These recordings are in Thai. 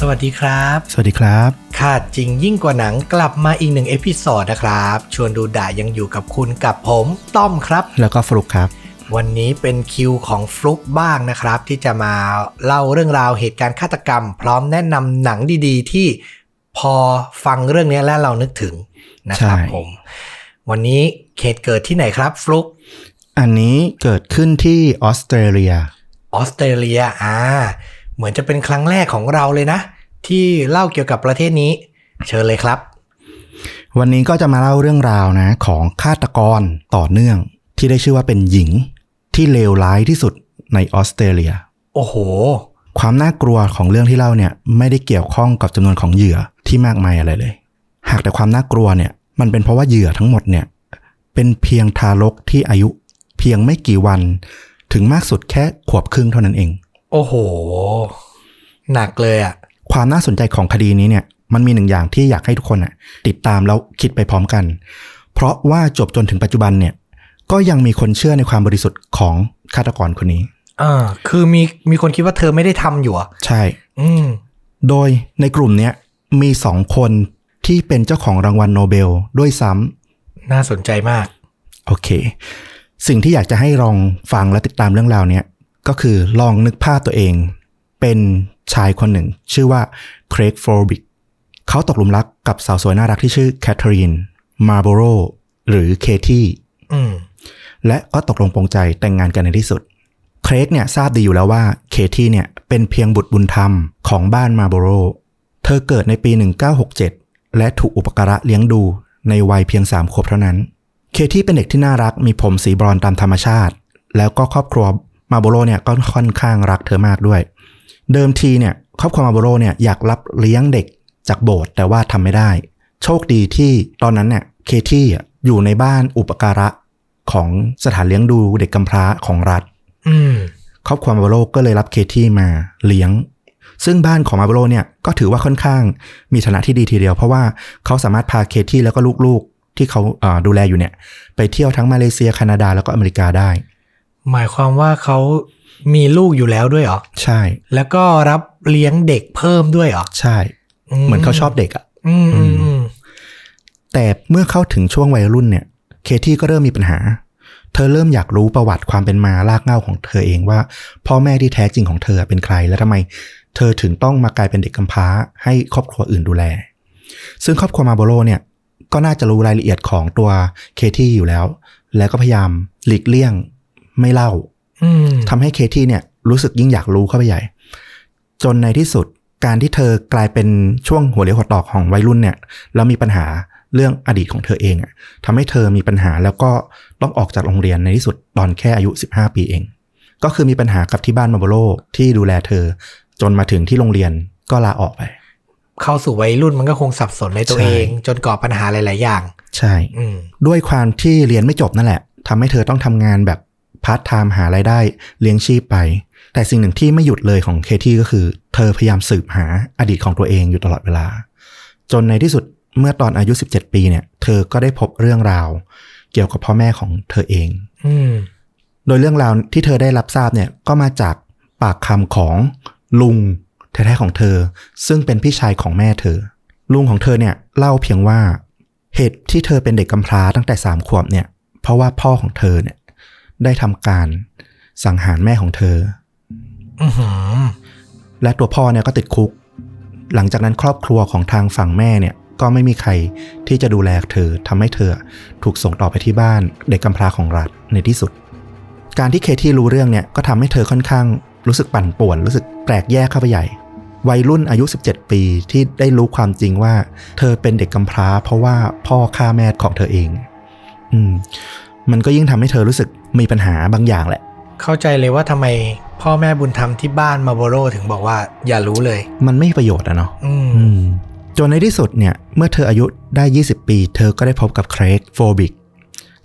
สวัสดีครับ สวัสดีครับค่ะจริงยิ่งกว่าหนังกลับมาอีกหนึ่งเอพิ o d ดนะครับ ชวนดูด่ายังอยู่กับคุณกับผมต้อมครับ แล้วก็ฟลุกครับ วันนี้เป็นคิวของฟลุกบ้างนะครับ ที่จะมาเล่าเรื่องราวเหตุการณ์ฆาตกรรม พร้อมแนะนำหนังดีๆ ที่พอฟังเรื่องนี้แล้วเรานึกถึงนะครับใช่ผม วันนี้เหตุเกิดที่ไหนครับฟลุกอันนี้เกิดขึ้นที่ออสเตรเลียออสเตรเลียอ่า เหมือนจะเป็นครั้งแรกของเราเลยนะ ที่เล่าเกี่ยวกับประเทศนี้ เชิญเลยครับ วันนี้ก็จะมาเล่าเรื่องราวนะ ของฆาตกรต่อเนื่อง ที่ได้ชื่อว่าเป็นหญิง ที่เลวร้ายที่สุดในออสเตรเลีย โอ้โห ความน่ากลัวของเรื่องที่เล่าเนี่ย ไม่ได้เกี่ยวข้องกับจำนวนของเหยื่อที่มากมายอะไรเลย หากแต่ความน่ากลัวเนี่ย มันเป็นเพราะว่าเหยื่อทั้งหมดเนี่ย เป็นเพียงทารกที่อายุ เพียงไม่กี่วัน ถึงมากสุดแค่ขวบครึ่งเท่านั้นเอง โอ้โห หนักเลยอะความน่าสนใจของคดีนี้เนี่ย มันมีหนึ่งอย่างที่อยากให้ทุกคนอะติดตามแล้วคิดไปพร้อมกัน เพราะว่าจบจนถึงปัจจุบันเนี่ย ก็ยังมีคนเชื่อในความบริสุทธิ์ของฆาตกรคนนี้อ่าคือมีมีคนคิดว่าเธอไม่ได้ทำอยู่อะใช่ อืมโดยในกลุ่มเนี้ยมีสองคนที่เป็นเจ้าของรางวัลโนเบลด้วยซ้ำน่าสนใจมาก โอเค สิ่งที่อยากจะให้ลองฟังและติดตามเรื่องราวเนี้ย ก็คือลองนึกภาพตัวเอง เป็นชายคนหนึ่ง ชื่อว่าเครกฟอร์บิกเขาตกหลุมรักกับสาวสวยน่ารักที่ชื่อแคทเธอรีนมาร์โบโรหรือเคที่อืมและก็ตกลงปรงใจแต่งงานกันในที่สุด เครกเนี่ยทราบดีอยู่แล้วว่าเคที่เนี่ยเป็นเพียงบุตรบุญธรรมของบ้านมาร์โบโร เธอเกิดในปี 1967 และถูกอุปการะเลี้ยงดูในวัยเพียง3ขวบเท่านั้น เคที่เป็นเด็กที่น่ารักมีผมสีบรอนซ์ตามธรรมชาติ แล้วก็ครอบครัว มาร์โบโรเนี่ยก็ค่อนข้างรักเธอมากด้วย เดิมทีเนี่ยครอบครัวมาร์โบโรเนี่ยอยากรับเลี้ยงเด็กจากโบสถ์แต่ว่าทำไม่ได้ โชคดีที่ตอนนั้นเนี่ยเคที่อะอยู่ในบ้านอุปการะของสถานเลี้ยงดูเด็กกำพร้าของรัฐอืมครอบครัวมาร์โบโรก็เลยรับเคที่มาเลี้ยง ซึ่งบ้านของมาร์โบโรเนี่ยก็ถือว่าค่อนข้างมีฐานะที่ดีทีเดียว เพราะว่าเขาสามารถพาเคที่แล้วก็ลูกๆที่เขาเอ่อดูแลอยู่เนี่ย ไปเที่ยวทั้งมาเลเซียแคนาดาแล้วก็อเมริกาได้ หมายความว่าเขามีลูกอยู่แล้วด้วยเหรอ ใช่ แล้วก็รับเลี้ยงเด็กเพิ่มด้วยเหรอ ใช่ เหมือนเขาชอบเด็กอะอืมอืมอืมแต่เมื่อเข้าถึงช่วงวัยรุ่นเนี่ย เคที่ก็เริ่มมีปัญหา เธอเริ่มอยากรู้ประวัติความเป็นมารากเหง้าของเธอเองว่า พ่อแม่ที่แท้จริงของเธอเป็นใคร และทำไม เธอถึงต้องมากลายเป็นเด็กกำพร้า ให้ครอบครัวอื่นดูแล ซึ่งครอบครัวมาโบโรเนี่ย ก็น่าจะรู้รายละเอียดของตัวเคที่อยู่แล้ว แล้วก็พยายามหลีกเลี่ยง ไม่เล่าอืมทำให้เคที่เนี่ยรู้สึกยิ่งอยากรู้เข้าไปใหญ่ จนในที่สุดการที่เธอกลายเป็นช่วงหัวเลี้ยวหัวต่อของวัยรุ่นเนี่ยแล้วมีปัญหาเรื่องอดีตของเธอเองอะทำให้เธอมีปัญหาแล้วก็ต้องออกจากโรงเรียนในที่สุดตอนแค่อายุ 15 ปีเอง ก็คือมีปัญหากับที่บ้านมาโบโลที่ดูแลเธอ จนมาถึงที่โรงเรียนก็ลาออกไป เข้าสู่วัยรุ่นมันก็คงสับสนในตัวใช่เอง จนก่อปัญหาหลาย ๆ อย่าง ใช่อืมด้วยความที่เรียนไม่จบนั่นแหละทำให้เธอต้องทำงานแบบ พาร์ทไทม์หารายได้เลี้ยงชีพไป แต่สิ่งหนึ่งที่ไม่หยุดเลยของเคที่ก็คือ เธอพยายามสืบหาอดีตของตัวเองอยู่ตลอดเวลา จนในที่สุดเมื่อตอนอายุ 17 ปีเนี่ย เธอก็ได้พบเรื่องราว เกี่ยวกับพ่อแม่ของเธอเองอืมโดยเรื่องราวที่เธอได้รับทราบเนี่ยก็มาจากปากคำของลุงแท้ๆของเธอ ซึ่งเป็นพี่ชายของแม่เธอ ลุงของเธอเนี่ยเล่าเพียงว่าเหตุที่เธอเป็นเด็กกำพร้าตั้งแต่สามขวบเนี่ย เพราะว่าพ่อของเธอเนี่ย ได้ทำการสังหารแม่ของเธออือหือและตัวพ่อเนี่ยก็ติดคุก หลังจากนั้นครอบครัวของทางฝั่งแม่เนี่ย ก็ไม่มีใครที่จะดูแลเธอทำให้เธอ ถูกส่งต่อไปที่บ้านเด็กกำพร้าของรัฐในที่สุด การที่เคที่รู้เรื่องเนี่ยก็ทำให้เธอค่อนข้าง รู้สึกปั่นป่วน รู้สึกแปลกแยกเข้าไปใหญ่ วัยรุ่นอายุ 17 ปีที่ได้รู้ความจริงว่า เธอเป็นเด็กกำพร้า เพราะว่าพ่อฆ่าแม่ของเธอเอง อืม มันก็ยิ่งทำให้เธอรู้สึกมีปัญหาบางอย่างแหละ เข้าใจเลยว่าทำไมพ่อแม่บุญธรรมที่บ้านมาโบโรถึงบอกว่าอย่ารู้เลย มันไม่มีประโยชน์อะเนาะอืมอืมจนในที่สุดเนี่ย เมื่อเธออายุได้ 20 ปี เธอก็ได้พบกับเครกโฟบิก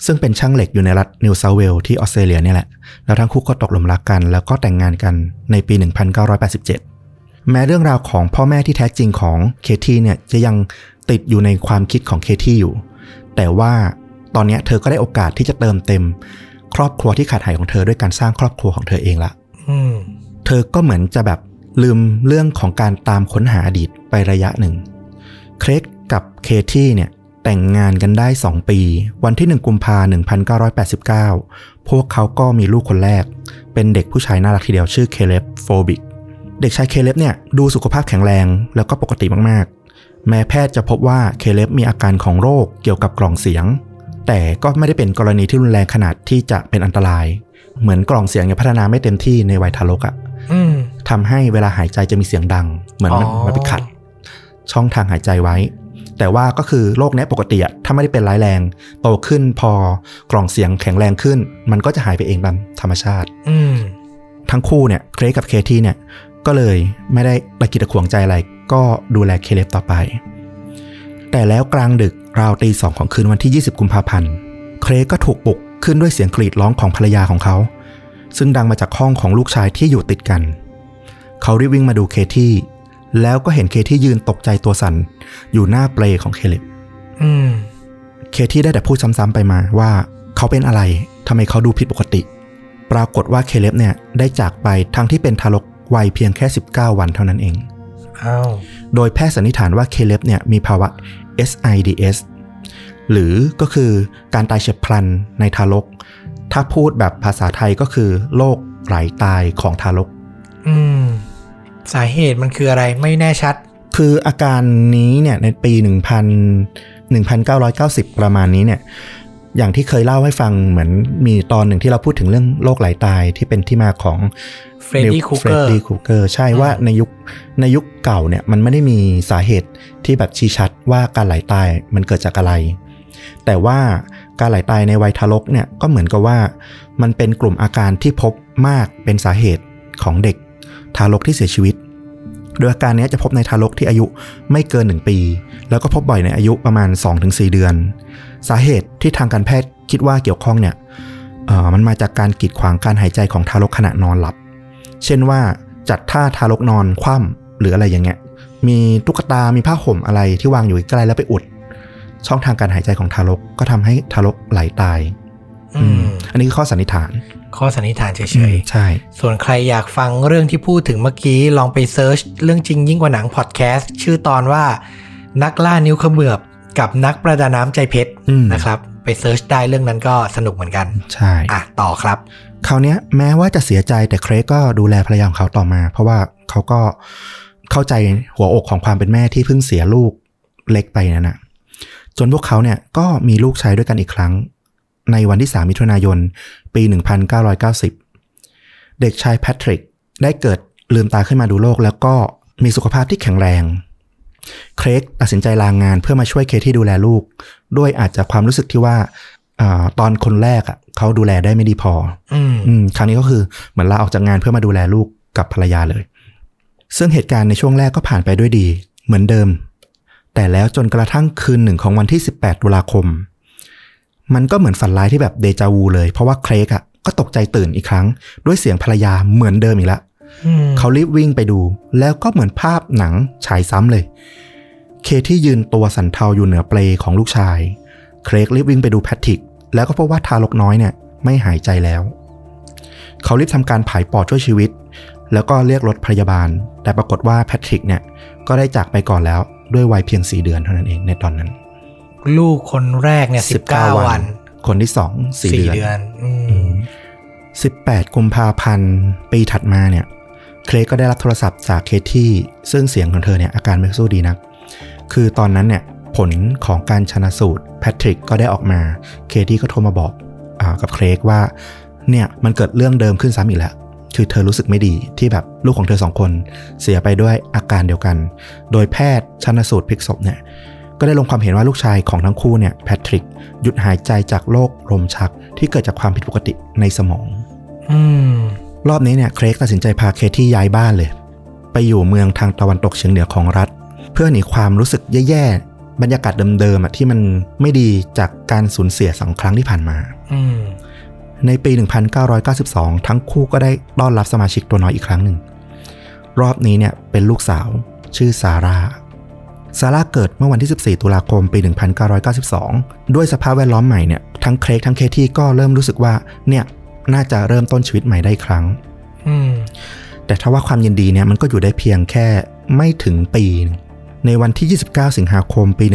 ซึ่งเป็นช่างเหล็กอยู่ในรัฐนิวเซาท์เวลส์ที่ออสเตรเลียเนี่ยแหละ แล้วทั้งคู่ก็ตกหลุมรักกัน แล้วก็แต่งงานกันในปี 1987 แม้เรื่องราวของพ่อแม่ที่แท้จริงของเคที่เนี่ยจะยังติดอยู่ในความคิดของเคที่อยู่ แต่ว่า ตอนเนี้ยเธอก็ได้โอกาสที่จะเติมเต็ม ครอบครัวที่ขาดหายของเธอด้วยการสร้างครอบครัวของเธอเองละอืมเธอก็เหมือนจะแบบลืมเรื่องของการตามค้นหาอดีตไประยะหนึ่ง เครกกับเคที่เนี่ยแต่งงานกันได้ 2 ปี วันที่ 1 กุมภาพันธ์1989 พวกเขาก็มีลูกคนแรก เป็นเด็กผู้ชายน่ารักทีเดียวชื่อเคเลบโฟบิก เด็กชายเคเลบเนี่ยดูสุขภาพแข็งแรงแล้วก็ปกติมากๆ แม้แพทย์จะพบว่าเคเลบมีอาการของโรคเกี่ยวกับกล่องเสียง แต่ก็ไม่ได้เป็นกรณีที่รุนแรงขนาดที่จะเป็นอันตราย เหมือนกล่องเสียงยังพัฒนาไม่เต็มที่ในวัยทารกอะอืมทำให้เวลาหายใจจะมีเสียงดัง เหมือนมันอ๋อมันไปขัด ช่องทางหายใจไว้ แต่ว่าก็คือโรคเนี้ยปกติอะถ้าไม่ได้เป็นร้ายแรงโตขึ้นพอกล่องเสียงแข็งแรงขึ้น มันก็จะหายไปเองตามธรรมชาติ อืมทั้งคู่เนี่ยเครกกับเคที่เนี่ย ก็เลยไม่ได้ระกิดระขวงใจอะไร ก็ดูแลเคเลบต่อไป แต่แล้วกลางดึกราวตีสองของคืนวันที่ 20 กุมภาพันธ์ เครกก็ถูกปลุกขึ้นด้วยเสียงกรีดร้องของภรรยาของเขา ซึ่งดังมาจากห้องของลูกชายที่อยู่ติดกัน เขารีบวิ่งมาดูเคที่แล้วก็เห็นเคที่ยืนตกใจตัวสั่นอยู่หน้าเปลของเคเลบอืมเคที่ได้แต่พูดซ้ำๆไปมาว่า เขาเป็นอะไรทำไมเขาดูผิดปกติ ปรากฏว่าเคเลบเนี่ยได้จากไปทั้งที่เป็นทารกวัยเพียงแค่ 19 วันเท่านั้นเองอ้าวโดยแพทย์สันนิษฐานว่าเคเลบเนี่ยมีภาวะ SIDS หรือก็คือการตายเฉียบพลันในทารก ถ้าพูดแบบภาษาไทยก็คือโรคไหลตายของทารก อืม สาเหตุมันคืออะไรไม่แน่ชัด คืออาการนี้เนี่ยในปี 1000 1990 ประมาณนี้เนี่ย อย่างที่เคยเล่าให้ฟังเหมือนมีตอนหนึ่งที่เราพูดถึงเรื่องโรคไหลตายที่เป็นที่มาของเฟรดดี้ครูเกอร์เฟรดดี้ครูเกอร์ใช่อืมว่าในยุคในยุคเก่าเนี่ยมันไม่ได้มีสาเหตุที่แบบชี้ชัดว่าการไหลตายมันเกิดจากอะไร แต่ว่าการไหลตายในวัยทารกเนี่ยก็เหมือนกับว่า มันเป็นกลุ่มอาการที่พบมากเป็นสาเหตุของเด็กทารกที่เสียชีวิต โดยอาการเนี้ยจะพบในทารกที่อายุไม่เกิน 1 ปี แล้วก็พบบ่อยในอายุประมาณ 2-4 เดือน สาเหตุที่ทางการแพทย์คิดว่าเกี่ยวข้องเนี่ยเอ่อมันมาจากการกีดขวางการหายใจของทารกขณะนอนหลับ เช่นว่าจัดท่าทารกนอนคว่ำหรืออะไรอย่างเงี้ย มีตุ๊กตา มีผ้าห่มอะไรที่วางอยู่ใกล้แล้วไปอุด ช่องทางการหายใจของทารกก็ทำให้ทารกไหลตาย อืม อันนี้คือข้อสันนิษฐาน ข้อสันนิษฐานเฉยใช่ๆส่วนใครอยากฟังเรื่องที่พูดถึงเมื่อกี้ ลองไป search เรื่องจริงยิ่งกว่าหนังพอดแคสต์ชื่อตอนว่านักล่านิ้วเขมือบ กับนักประดาน้ำใจเพชรอืมนะครับ ไป search ได้เรื่องนั้นก็สนุกเหมือนกัน ใช่อะต่อครับคราวเนี้ยแม้ว่าจะเสียใจแต่เครกก็ดูแลภรรยาของเขาต่อมา เพราะว่าเขาก็เข้าใจหัวอกของความเป็นแม่ที่เพิ่งเสียลูกเล็กไปนั่นนะจนพวกเขาเนี่ยก็มีลูกชายด้วยกันอีกครั้ง ในวันที่ 3 มิถุนายน ปี 1990 เด็กชายแพทริกได้เกิดลืมตาขึ้นมาดูโลก แล้วก็มีสุขภาพที่แข็งแรง เครกตัดสินใจลางงานเพื่อมาช่วยเคที่ดูแลลูก ด้วยอาจจะความรู้สึกที่ว่าอาตอนคนแรกอะเขาดูแลได้ไม่ดีพอ อืมอืมครั้งนี้ก็คือเหมือนลาออกจากงานเพื่อมาดูแลลูกกับภรรยาเลย ซึ่งเหตุการณ์ในช่วงแรกก็ผ่านไปด้วยดี เหมือนเดิม แต่แล้วจนกระทั่งคืนหนึ่งของวันที่ 18 ตุลาคม มันก็เหมือนฝันร้ายที่แบบเดจาวูเลย เพราะว่าเครกอะก็ตกใจตื่นอีกครั้ง ด้วยเสียงภรรยาเหมือนเดิมอีกแล้วอืม เขารีบวิ่งไปดู แล้วก็เหมือนภาพหนังฉายซ้ำเลย เคที่ยืนตัวสันเทาอยู่เหนือเปลของลูกชาย เครกรีบวิ่งไปดูแพทริก แล้วก็พบว่าทารกน้อยเนี่ยไม่หายใจแล้ว เขารีบทำการผายปอดช่วยชีวิต แล้วก็เรียกรถพยาบาล แต่ปรากฏว่าแพทริกเนี่ยก็ได้จากไปก่อนแล้วด้วยวัยเพียง4เดือนเท่านั้นเองในตอนนั้น ลูกคนแรกเนี่ยสิบเก้าวัน คนที่สองสี่เดือนเดือนอืม18กุมภาพันธ์ปีถัดมาเนี่ย เคลก็ได้รับโทรศัพท์จากเคที่ซึ่งเสียงของเธอเนี่ยอาการไม่สู้ดีนัก คือตอนนั้นเนี่ยผลของการชนะสูตรแพทริกก็ได้ออกมา เคที่ก็โทรมาบอกอกับเคลกว่าเนี่ยมันเกิดเรื่องเดิมขึ้นซ้ำอีกแล้ว คือเธอรู้สึกไม่ดีที่แบบลูกของเธอสองคนเสียไปด้วยอาการเดียวกัน โดยแพทย์ชนสูตรพลิกศพเนี่ยก็ได้ลงความเห็นว่าลูกชายของทั้งคู่เนี่ยแพทริกหยุดหายใจจากโรคลมชักที่เกิดจากความผิดปกติในสมอง อืม รอบนี้เนี่ยเครกตัดสินใจพาเคที่ย้ายบ้านเลย ไปอยู่เมืองทางตะวันตกเฉียงเหนือของรัฐ เพื่อหนีความรู้สึกแย่ๆบรรยากาศเดิมๆอะที่มันไม่ดีจากการสูญเสียสองครั้งที่ผ่านมาอืมในปี 1992 ทั้งคู่ก็ได้ต้อนรับสมาชิกตัวน้อยอีกครั้งหนึ่ง รอบนี้เนี่ยเป็นลูกสาว ชื่อซาร่าซาร่าเกิดเมื่อวันที่ 14 ตุลาคมปี 1992 ด้วยสภาพแวดล้อมใหม่เนี่ยทั้งเครกทั้งเคที่ก็เริ่มรู้สึกว่าเนี่ย น่าจะเริ่มต้นชีวิตใหม่ได้อีกครั้งอืมแต่ถ้าว่าความยินดีเนี่ยมันก็อยู่ได้เพียงแค่ไม่ถึงปีหนึ่งในวันที่ 29 สิงหาคมปี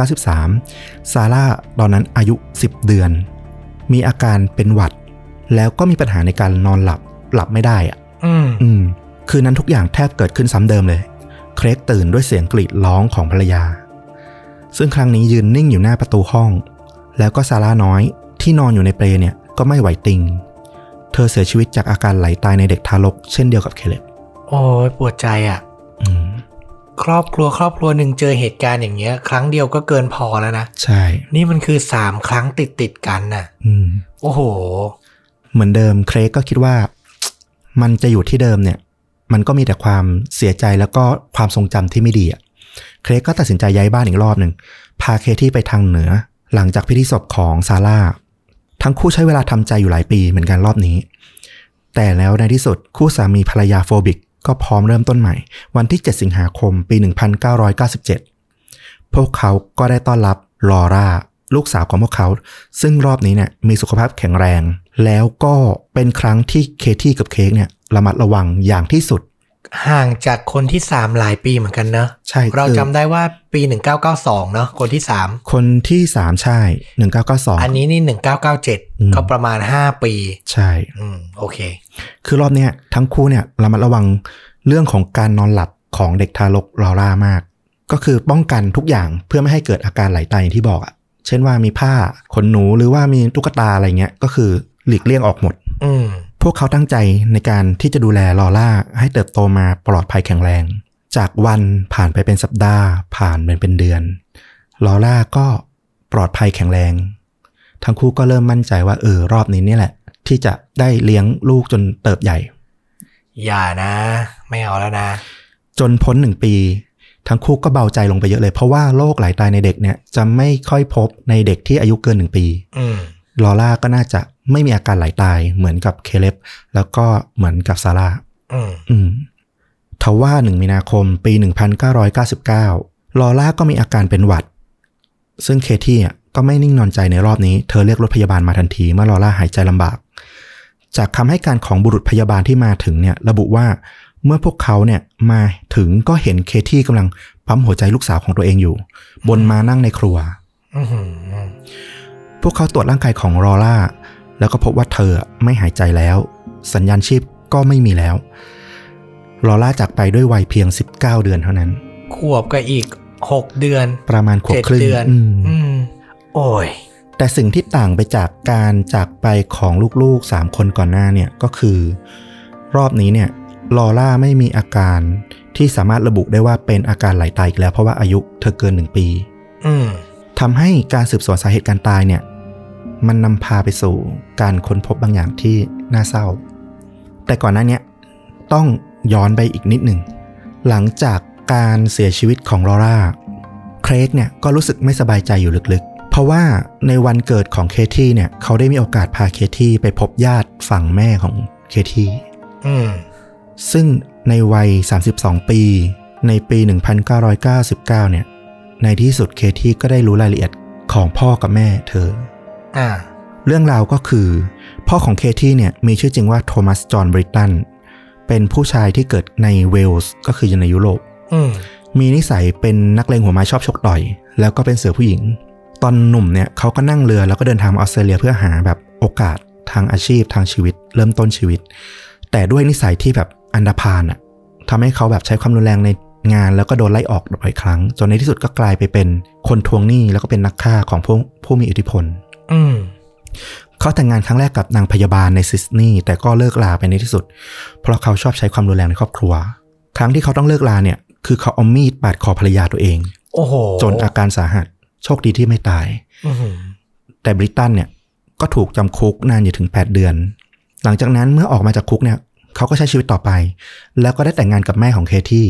1993 ซาร่าตอนนั้นอายุ 10 เดือน มีอาการเป็นหวัด แล้วก็มีปัญหาในการนอนหลับหลับไม่ได้อะอืมอืมคืนนั้นทุกอย่างแทบเกิดขึ้นซ้ำเดิมเลย เครกตื่นด้วยเสียงกรีดร้องของภรรยา ซึ่งครั้งนี้ยืนนิ่งอยู่หน้าประตูห้อง แล้วก็ซาร่าน้อยที่นอนอยู่ในเปลเนี่ย ก็ไม่ไหวติง เธอเสียชีวิตจากอาการไหลตายในเด็กทารกเช่นเดียวกับเคเล็บโอ้ยปวดใจอะอืมครอบครัวครอบครัวหนึ่งเจอเหตุการณ์อย่างเงี้ย ครั้งเดียวก็เกินพอแล้วนะใช่ นี่มันคือสามครั้งติดติดๆกันน่ะอืมโอ้โห เหมือนเดิมเครกก็คิดว่า มันจะอยู่ที่เดิมเนี่ย มันก็มีแต่ความเสียใจแล้วก็ความทรงจำที่ไม่ดีอะเครกก็ตัดสินใจย้ายบ้านอีกรอบหนึ่งพาเคที่ไปทางเหนือ หลังจากพิธีศพของซาร่า ทั้งคู่ใช้เวลาทำใจอยู่หลายปีเหมือนกันรอบนี้ แต่แล้วในที่สุดคู่สามีภรรยาโฟบิก ก็พร้อมเริ่มต้นใหม่ วันที่ 7 สิงหาคมปี 1997 พวกเขาก็ได้ต้อนรับลอร่าลูกสาวของพวกเขา ซึ่งรอบนี้เนี่ยมีสุขภาพแข็งแรง แล้วก็เป็นครั้งที่เคที่กับเค้กเนี่ยระมัดระวังอย่างที่สุด ห่างจากคนที่สามหลายปีเหมือนกันเนอะใช่เราคือจำได้ว่าปี 1992 เนอะคนที่สามคนที่สามใช่หนึ่งเก้าเก้าสองอันนี้นี่อืม1997 ก็ประมาณ 5 ปี ใช่อืมโอเค คือรอบเนี้ยทั้งคู่เนี่ยระมัดระวังเรื่องของการนอนหลับของเด็กทารกลอร่ามาก ก็คือป้องกันทุกอย่างเพื่อไม่ให้เกิดอาการไหลตายอย่างที่บอกอะ่ะเช่นว่ามีผ้าขนหนูหรือว่ามีตุ๊กตาอะไรเงี้ยก็คือหลีกเลี่ยงออกหมด อืม พวกเขาตั้งใจในการที่จะดูแลลอร่าให้เติบโตมาปลอดภัยแข็งแรง จากวันผ่านไปเป็นสัปดาห์ ผ่านเป็นเป็นเดือน ลอร่าก็ปลอดภัยแข็งแรง ทั้งคู่ก็เริ่มมั่นใจว่าเออรอบนี้เนี่ยแหละ ที่จะได้เลี้ยงลูกจนเติบใหญ่ อย่านะ ไม่เอาแล้วนะ จนพ้นหนึ่งปี ทั้งคู่ก็เบาใจลงไปเยอะเลย เพราะว่าโรคไหลตายในเด็กเนี่ยจะไม่ค่อยพบในเด็กที่อายุเกินหนึ่งปีอืม ลอร่าก็น่าจะไม่มีอาการไหลตายเหมือนกับเคเลบแล้วก็เหมือนกับซาร่าอืมอืมทว่าหนึ่งมีนาคมปี 1999 ลอร่าก็มีอาการเป็นหวัด ซึ่งเคที่อะก็ไม่นิ่งนอนใจในรอบนี้ เธอเรียกรถพยาบาลมาทันทีเมื่อลอร่าหายใจลำบาก จากคำให้การของบุรุษพยาบาลที่มาถึงเนี่ยระบุว่าเมื่อพวกเขาเนี่ยมาถึงก็เห็นเคที่กำลังปั๊มหัวใจลูกสาวของตัวเองอยู่ บนมานั่งในครัวอือหือ พวกเขาตรวจร่างกายของลอร่า แล้วก็พบว่าเธอไม่หายใจแล้ว สัญญาณชีพก็ไม่มีแล้ว ลอร่าจากไปด้วยวัยเพียง 19 เดือนเท่านั้น ขวบกับอีก 6 เดือน ประมาณขวบเจ็ดครึ่งเดือนอืมอืมโอ้ย แต่สิ่งที่ต่างไปจากการจากไปของลูกๆ 3 คนก่อนหน้าเนี่ยก็คือ รอบนี้เนี่ยลอร่าไม่มีอาการที่สามารถระบุได้ว่าเป็นอาการไหลตายอีกแล้วเพราะว่าอายุเธอเกินหนึ่งปี อืมทำให้การสืบสวนสาเหตุการตายเนี่ย มันนำพาไปสู่การค้นพบบางอย่างที่น่าเศร้า แต่ก่อนหน้าเนี้ยต้องย้อนไปอีกนิดหนึ่ง หลังจากการเสียชีวิตของลอร่า เครกเนี่ยก็รู้สึกไม่สบายใจอยู่ลึกๆ เพราะว่าในวันเกิดของเคที่เนี่ย เขาได้มีโอกาสพาเคที่ไปพบญาติฝั่งแม่ของเคที่อืมซึ่งในวัย 32 ปี ในปี 1999 เนี่ย ในที่สุดเคที่ก็ได้รู้รายละเอียดของพ่อกับแม่เธออ่า เรื่องราวก็คือ พ่อของเคที่เนี่ยมีชื่อจริงว่าโทมัสจอห์นบริตันเป็นผู้ชายที่เกิดในเวลส์ก็คืออยู่ในยุโรปอืมมีนิสัยเป็นนักเลงหัวไม้ชอบชกต่อย แล้วก็เป็นเสือผู้หญิง ตอนหนุ่มเนี่ยเขาก็นั่งเรือแล้วก็เดินทางมาออสเตรเลียเพื่อหาแบบโอกาสทางอาชีพทางชีวิต เริ่มต้นชีวิต แต่ด้วยนิสัยที่แบบอันดพาลอะทำให้เขาแบบใช้ความรุนแรงในงานแล้วก็โดนไล่ออกบ่อยครั้ง จนในที่สุดก็กลายไปเป็นคนทวงหนี้แล้วก็เป็นนักฆ่าของผู้ผู้มีอิทธิพล อืมเขาแต่งงานครั้งแรกกับนางพยาบาลในซิดนีย์แต่ก็เลิกลาไปในที่สุด เพราะเขาชอบใช้ความรุนแรงในครอบครัว ครั้งที่เขาต้องเลิกลาเนี่ย คือเขาเอามีดปาดคอภรรยาตัวเอง โอ้โหจนอาการสาหัส โชคดีที่ไม่ตายอือหือแต่บริตันเนี่ย ก็ถูกจำคุกนานอยู่ถึง8เดือน หลังจากนั้นเมื่อออกมาจากคุกเนี่ยเขาก็ใช้ชีวิตต่อไป แล้วก็ได้แต่งงานกับแม่ของเคที่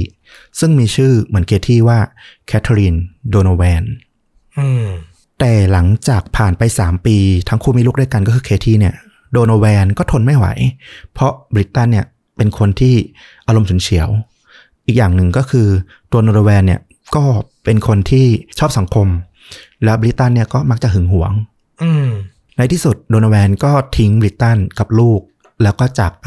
ซึ่งมีชื่อเหมือนเคที่ว่าแคทเธอรีนโดโนแวนอืม แต่หลังจากผ่านไป 3 ปี ทั้งคู่มีลูกด้วยกันก็คือเคที่เนี่ยโดโนแวนก็ทนไม่ไหว เพราะบริตันเนี่ยเป็นคนที่อารมณ์ฉุนเฉียว อีกอย่างหนึ่งก็คือตัวโดโนแวนเนี่ยก็เป็นคนที่ชอบสังคม แล้วบริตันเนี่ยก็มักจะหึงหวง อืมในที่สุดโดโนแวนก็ทิ้งบริตันกับลูกแล้วก็จากไป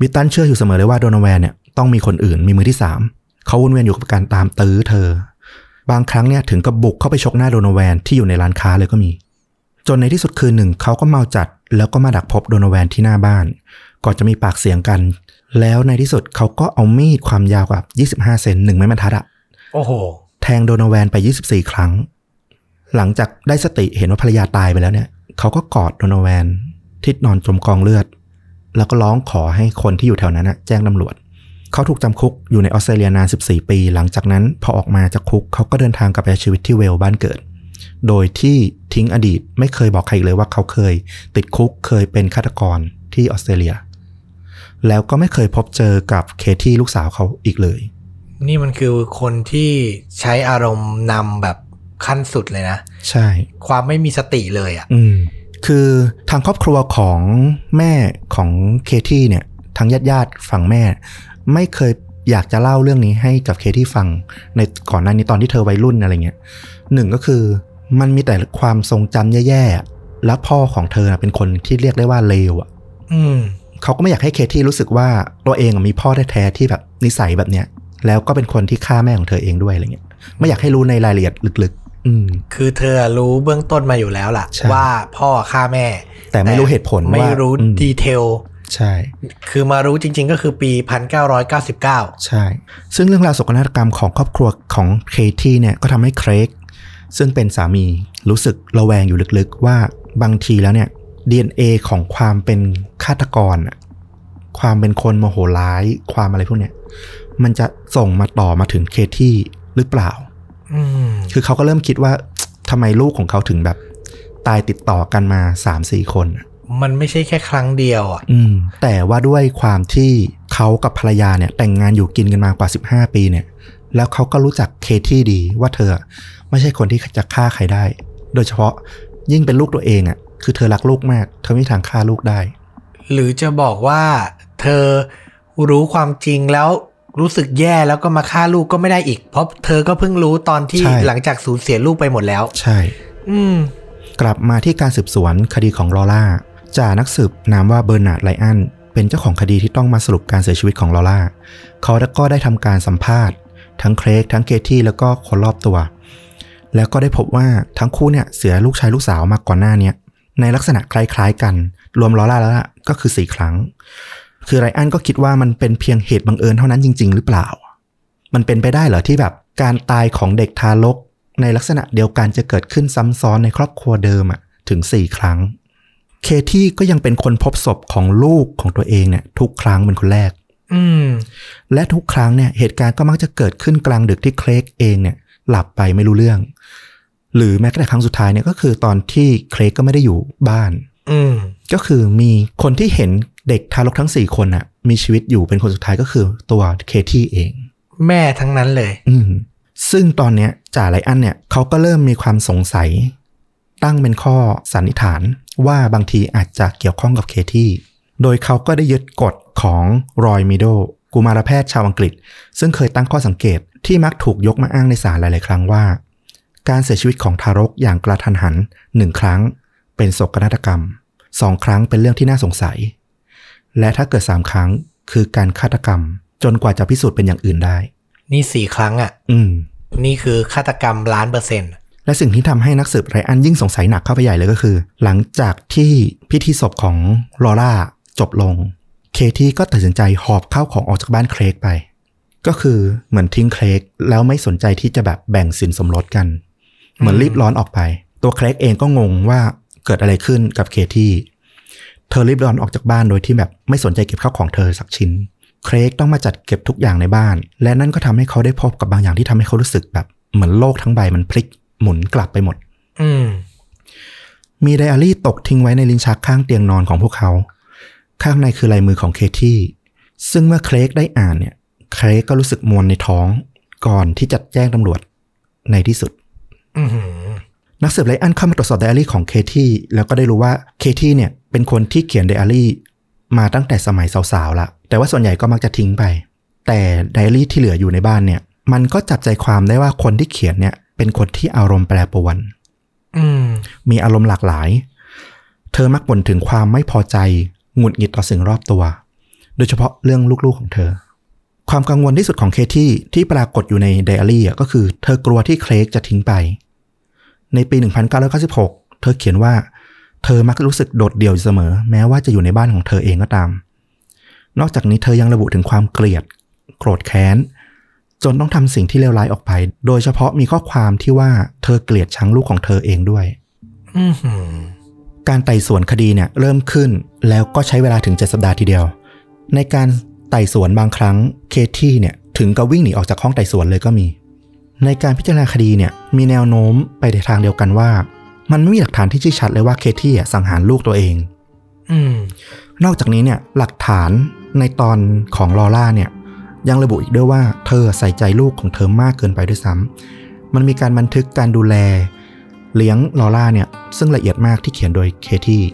บิตตันเชื่ออยู่เสมอเลยว่าโดนแวนเนี่ยต้องมีคนอื่นมีมือที่สามเขาวนเวียนอยู่กับการตามตื้อเธอ บางครั้งเนี่ยถึงกับบุกเข้าไปชกหน้าโดนแวนที่อยู่ในร้านค้าเลยก็มี จนในที่สุดคืนหนึ่งเขาก็เมาจัด แล้วก็มาดักพบโดนแวนที่หน้าบ้าน ก่อนจะมีปากเสียงกัน แล้วในที่สุดเขาก็เอามีดความยาวกว่า25 เซนหนึ่งไม้บรรทัดอะโอ้โห แทงโดนแวนไป 24 ครั้ง หลังจากได้สติเห็นว่าภรรยาตายไปแล้วเนี่ยเขาก็กอดโดนแวนที่นอนจมกองเลือด แล้วก็ร้องขอให้คนที่อยู่แถวนั้นนะแจ้งตำรวจ เขาถูกจำคุกอยู่ในออสเตรเลียนาน 14 ปี หลังจากนั้นพอออกมาจากคุกเขาก็เดินทางกลับไปใช้ชีวิตที่เวลส์บ้านเกิด โดยที่ทิ้งอดีตไม่เคยบอกใครอีกเลยว่าเขาเคย ติดคุกเคยเป็นฆาตกรที่ออสเตรเลีย แล้วก็ไม่เคยพบเจอกับเคที่ลูกสาวเขาอีกเลย นี่มันคือคนที่ใช้อารมณ์นำแบบขั้นสุดเลยนะ ใช่ ความไม่มีสติเลยอะ่ะ อืม คือทางครอบครัวของแม่ของเคที่เนี่ยทางญาติญาติๆฝั่งแม่ ไม่เคยอยากจะเล่าเรื่องนี้ให้กับเคที่ฟัง ในก่อนหน้านี้ตอนที่เธอวัยรุ่นอะไรเงี้ยหนึ่งก็คือมันมีแต่ความทรงจำแย่ๆ แล้วพ่อของเธอน่ะเป็นคนที่เรียกได้ว่าเลวอะอืมเขาก็ไม่อยากให้เคที่รู้สึกว่าตัวเองอะมีพ่อแท้ๆที่แบบนิสัยแบบเนี้ย แล้วก็เป็นคนที่ฆ่าแม่ของเธอเองด้วยอะไรเงี้ย ไม่อยากให้รู้ในรายละเอียดลึกๆ อืม คือเธอรู้เบื้องต้นมาอยู่แล้วล่ะใช่ว่าพ่อฆ่าแม่ แต่ไม่รู้เหตุผลไม่ว่ารู้อืมดีเทล ใช่ คือมารู้จริง ๆ ก็คือปี 1999 ใช่ ซึ่งเรื่องราวโศกนาฏกรรมของครอบครัวของเคที่เนี่ยก็ทำให้เครกซึ่งเป็นสามีรู้สึกระแวงอยู่ลึกๆ ว่าบางทีแล้วเนี่ย DNA ของความเป็นฆาตกรอะความเป็นคนโมโหร้าย ความอะไรพวกเนี้ยมันจะส่งมาต่อมาถึงเคที่หรือเปล่าอืมคือเขาก็เริ่มคิดว่าทำไมลูกของเขาถึงแบบ ตายติดต่อกันมาสามสี่คนอะ มันไม่ใช่แค่ครั้งเดียวอะอืม แต่ว่าด้วยความที่เขากับภรรยาเนี่ย แต่งงานอยู่กินกันมากว่า 15 ปีเนี่ย แล้วเขาก็รู้จักเคที่ดีว่าเธอไม่ใช่คนที่จะฆ่าใครได้ โดยเฉพาะยิ่งเป็นลูกตัวเองอะ คือเธอรักลูกมาก เธอไม่มีทางฆ่าลูกได้ หรือจะบอกว่าเธอรู้ความจริงแล้วรู้สึกแย่แล้วก็มาฆ่าลูกก็ไม่ได้อีก เพราะเธอก็เพิ่งรู้ตอนที่ใช่หลังจากสูญเสียลูกไปหมดแล้ว ใช่ อืม กลับมาที่การสืบสวนคดีของลอร่า จ่านักสืบนามว่าเบอร์นาร์ดไรอันเป็นเจ้าของคดีที่ต้องมาสรุปการเสียชีวิตของลอร่า เขาก็ได้ทำการสัมภาษณ์ ทั้งเครกทั้งเคที่แล้วก็คนรอบตัว แล้วก็ได้พบว่าทั้งคู่เนี่ยเสียลูกชายลูกสาวมาก่อนหน้านี้ในลักษณะคล้ายๆกัน รวมลอร่าแล้วล่ะก็คือสี่ครั้ง คือไรอันก็คิดว่ามันเป็นเพียงเหตุบังเอิญเท่านั้นจริง ๆ หรือเปล่า มันเป็นไปได้เหรอที่แบบการตายของเด็กทารก ในลักษณะเดียวกันจะเกิดขึ้นซ้ำซ้อนในครอบครัวเดิมอะถึง4ครั้ง เคที่ก็ยังเป็นคนพบศพของลูกของตัวเองเนี่ยทุกครั้งเป็นคนแรก อืมและทุกครั้งเนี่ย เหตุการณ์ก็มักจะเกิดขึ้นกลางดึกที่เครกเองเนี่ย หลับไปไม่รู้เรื่อง หรือแม้กระทั่งครั้งสุดท้ายเนี่ยก็คือตอนที่เครกก็ไม่ได้อยู่บ้าน อืมก็คือมีคนที่เห็นเด็กทารกทั้ง4คนอะมีชีวิตอยู่เป็นคนสุดท้ายก็คือตัวเคที่เอง แม่ทั้งนั้นเลย อืมซึ่งตอนเนี้ยจ่าไรอันเนี่ยเขาก็เริ่มมีความสงสัย ตั้งเป็นข้อสันนิษฐาน ว่าบางทีอาจจะเกี่ยวข้องกับเคที่ โดยเขาก็ได้ยึดกฎของรอยมิโดกุมารแพทย์ชาวอังกฤษ ซึ่งเคยตั้งข้อสังเกตที่มักถูกยกมาอ้างในศาลหลาย ๆ ครั้งว่า การเสียชีวิตของทารกอย่างกระทันหันหนึ่งครั้ง เป็นโศกนาฏกรรมสองครั้งเป็นเรื่องที่น่าสงสัย และถ้าเกิดสามครั้งคือการฆาตกรรม จนกว่าจะพิสูจน์เป็นอย่างอื่นได้ นี่สี่ครั้งอะ อืม นี่คือฆาตกรรมล้านเปอร์เซ็นต์ และสิ่งที่ทำให้นักสืบไรอันยิ่งสงสัยหนักเข้าไปใหญ่เลยก็คือ หลังจากที่พิธีศพของลอร่าจบลง เคที่ก็ตัดสินใจหอบข้าวของออกจากบ้านเครกไป ก็คือเหมือนทิ้งเครกแล้วไม่สนใจที่จะแบบแบ่งสินสมรสกัน เหมือนรีบร้อนออกไป ตัวเครกเองก็งงว่าเกิดอะไรขึ้นกับเคที่เธอรีบร้อนออกจากบ้านโดยที่แบบไม่สนใจเก็บข้าวของเธอสักชิ้นเครกต้องมาจัดเก็บทุกอย่างในบ้าน และนั่นก็ทำให้เขาได้พบกับบางอย่างที่ทำให้เขารู้สึกแบบเหมือนโลกทั้งใบมันพลิก หมุนกลับไปหมด อืมมีไดอารี่ตกทิ้งไว้ในลิ้นชักข้างเตียงนอนของพวกเขา ข้างในคือลายมือของเคที่ ซึ่งเมื่อเครกได้อ่านเนี่ย เครกก็รู้สึกมวนในท้องก่อนที่จะแจ้งตำรวจในที่สุดอือหือนักสืบไรอันเข้ามาตรวจสอบไดอารี่ของเคที่แล้วก็ได้รู้ว่าเคที่เนี่ยเป็นคนที่เขียนไดอารี่มาตั้งแต่สมัยสาวๆละแต่ว่าส่วนใหญ่ก็มักจะทิ้งไป แต่ไดอารี่ที่เหลืออยู่ในบ้านเนี่ย มันก็จับใจความได้ว่าคนที่เขียนเนี่ย เป็นคนที่อารมณ์แปรปรวนอืมมีอารมณ์หลากหลาย เธอมักบ่นถึงความไม่พอใจหงุดหงิดต่อสิ่งรอบตัว โดยเฉพาะเรื่องลูกๆของเธอ ความกังวลที่สุดของเคที่ที่ปรากฏอยู่ในไดอารี่อะก็คือ เธอกลัวที่เครกจะทิ้งไป ในปี 1996 เธอเขียนว่า เธอมักรู้สึกโดดเดี่ยวอยู่เสมอ แม้ว่าจะอยู่ในบ้านของเธอเองก็ตาม นอกจากนี้เธอยังระบุถึงความเกลียด โกรธแค้น จนต้องทำสิ่งที่เลวร้ายออกไป โดยเฉพาะมีข้อความที่ว่าเธอเกลียดชังลูกของเธอเองด้วยอือหือการไต่สวนคดีเนี่ยเริ่มขึ้นแล้วก็ใช้เวลาถึง7สัปดาห์ทีเดียว ในการไต่สวนบางครั้งเคที่เนี่ยถึงกับวิ่งหนีออกจากห้องไต่สวนเลยก็มี ในการพิจารณาคดีเนี่ยมีแนวโน้มไปในทางเดียวกันว่า มันไม่มีหลักฐานที่ชี้ชัดเลยว่าเคที่อะสังหารลูกตัวเองอืมนอกจากนี้เนี่ยหลักฐานในตอนของลอร่าเนี่ย ยังระบุอีกด้วยว่าเธอใส่ใจลูกของเธอมากเกินไปด้วยซ้ำมันมีการบันทึกการดูแล เลี้ยงลอร่าเนี่ยซึ่งละเอียดมากที่เขียนโดยเคที่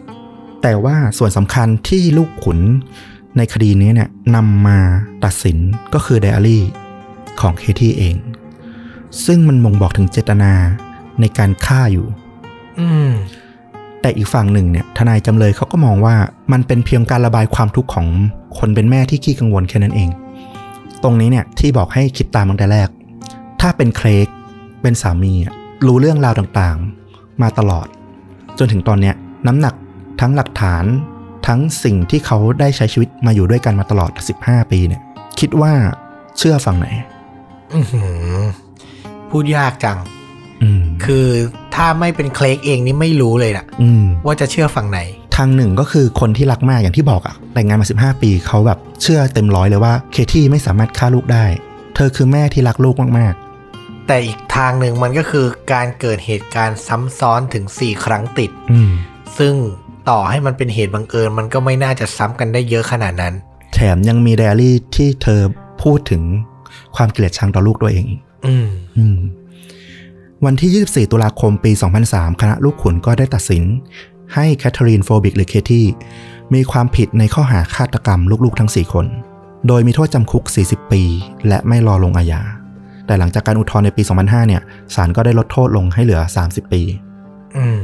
แต่ว่าส่วนสำคัญที่ลูกขุนในคดีนี้เนี่ยนำมาตัดสินก็คือไดอารี่ของเคที่เอง ซึ่งมันบ่งบอกถึงเจตนาในการฆ่าอยู่ อืแต่อีกฝั่งหนึ่งเนี่ย ทนายจำเลยเขาก็มองว่ามันเป็นเพียงการระบายความทุกข์ของคนเป็นแม่ที่ขี้กังวลแค่นั้นเอง ตรงนี้เนี่ยที่บอกให้คิดตามตั้งแต่แรก ถ้าเป็นเครกเป็นสามีอะรู้เรื่องราวต่างๆ มาตลอด จนถึงตอนเนี้ยน้ำหนักทั้งหลักฐานทั้งสิ่งที่เขาได้ใช้ชีวิตมาอยู่ด้วยกันมาตลอด 15 ปีเนี่ย คิดว่าเชื่อฝั่งไหนอือหือพูดยากจังอืมคือถ้าไม่เป็นเคลกเองนี่ไม่รู้เลยนะอืมว่าจะเชื่อฝั่งไหน ทางหนึ่งก็คือคนที่รักมากอย่างที่บอกอะแต่งงานมา 15 ปีเขาแบบเชื่อเต็มร้อยเลยว่าเคที่ไม่สามารถฆ่าลูกได้ เธอคือแม่ที่รักลูกมากแต่อีกทางหนึ่งมันก็คือการเกิดเหตุการณ์ซ้ำซ้อนถึง 4 ครั้งติดๆอืมซึ่งต่อให้มันเป็นเหตุบังเอิญมันก็ไม่น่าจะซ้ำกันได้เยอะขนาดนั้น แถมยังมีไดอารี่ที่เธอพูดถึงความเกลียดชังต่อลูกตัวเองอีกอืมอืมวันที่ 24 ตุลาคมปี 2003 คณะลูกขุนก็ได้ตัดสิน ให้แคทเธอรีนโฟบิกหรือเคที่มีความผิดในข้อหาฆาตกรรมลูกๆทั้ง 4 คน โดยมีโทษจำคุก 40 ปี และไม่รอลงอาญา แต่หลังจากการอุทธรณ์ในปี 2005 เนี่ยศาลก็ได้ลดโทษลงให้เหลือ 30 ปีอืม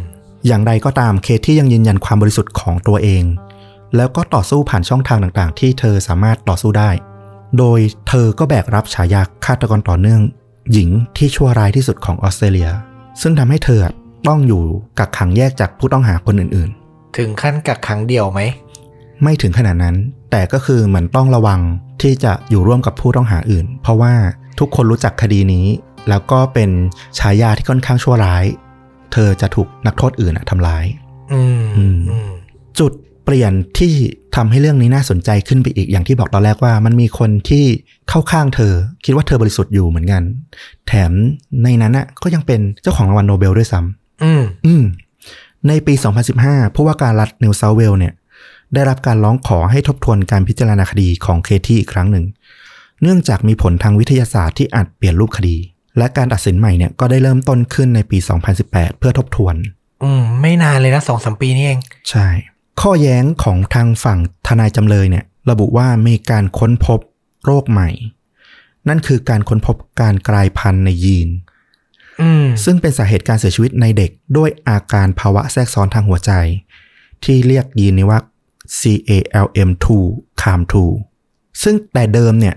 อย่างไรก็ตามเคที่ยังยืนยันความบริสุทธิ์ของตัวเอง แล้วก็ต่อสู้ผ่านช่องทางต่างๆ ที่เธอสามารถต่อสู้ได้ โดยเธอก็แบกรับฉายาฆาตกรต่อเนื่อง หญิงที่ชั่วร้ายที่สุดของออสเตรเลีย ซึ่งทำให้เธอ ต้องอยู่กักขังแยกจากผู้ต้องหาคนอื่นถึงขั้นกักขังเดียวไหมๆไม่ถึงขนาดนั้น แต่ก็คือเหมือนต้องระวังที่จะอยู่ร่วมกับผู้ต้องหาอื่น เพราะว่าทุกคนรู้จักคดีนี้ แล้วก็เป็นฉายาที่ค่อนข้างชั่วร้าย เธอจะถูกนักโทษอื่นอะทำร้ายอืมอืมอืมจุดเปลี่ยนที่ทำให้เรื่องนี้น่าสนใจขึ้นไปอีกอย่างที่บอกตอนแรกว่า มันมีคนที่เข้าข้างเธอ คิดว่าเธอบริสุทธิ์อยู่เหมือนกัน แถมในนั้นน่ะก็ยังเป็นเจ้าของรางวัลโนเบลด้วยซ้ำ อืมอืมในปี 2015 ผู้ว่าการรัฐนิวเซาท์เวลส์เนี่ย ได้รับการร้องขอให้ทบทวนการพิจารณาคดีของเคที่อีกครั้งหนึ่ง เนื่องจากมีผลทางวิทยาศาสตร์ที่อาจเปลี่ยนรูปคดี และการตัดสินใหม่เนี่ยก็ได้เริ่มต้นขึ้นในปี 2018 เพื่อทบทวน อืม ไม่นานเลยนะสองสามปีนี่เอง ใช่ ข้อแย้งของทางฝั่งทนายจำเลยเนี่ย ระบุว่ามีการค้นพบโรคใหม่ นั่นคือการค้นพบการกลายพันธุ์ในยีนอืม ซึ่งเป็นสาเหตุการเสียชีวิตในเด็กด้วยอาการภาวะแทรกซ้อนทางหัวใจ ที่เรียกยีนนี้ว่า CALM2 CAM2 ซึ่งแต่เดิมเนี่ย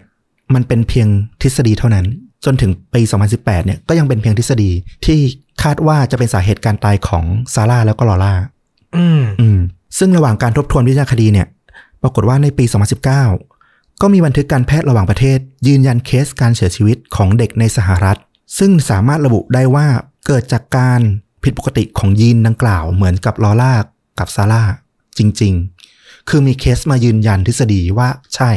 มันเป็นเพียงทฤษฎีเท่านั้น จนถึงปี 2018 เนี่ยก็ยังเป็นเพียงทฤษฎีที่คาดว่าจะเป็นสาเหตุการตายของซาร่าแล้วก็ลอร่าอืมอืมซึ่งระหว่างการทบทวนวิจารณคดีเนี่ย ปรากฏว่าในปี 2019 ก็มีบันทึกการแพทย์ระหว่างประเทศ ยืนยันเคสการเสียชีวิตของเด็กในสหรัฐ ซึ่งสามารถระบุได้ว่าเกิดจากการผิดปกติของยีนดังกล่าวเหมือนกับลอร่ากับซาร่าจริง ๆ คือมีเคสมายืนยันทฤษฎีว่าใช่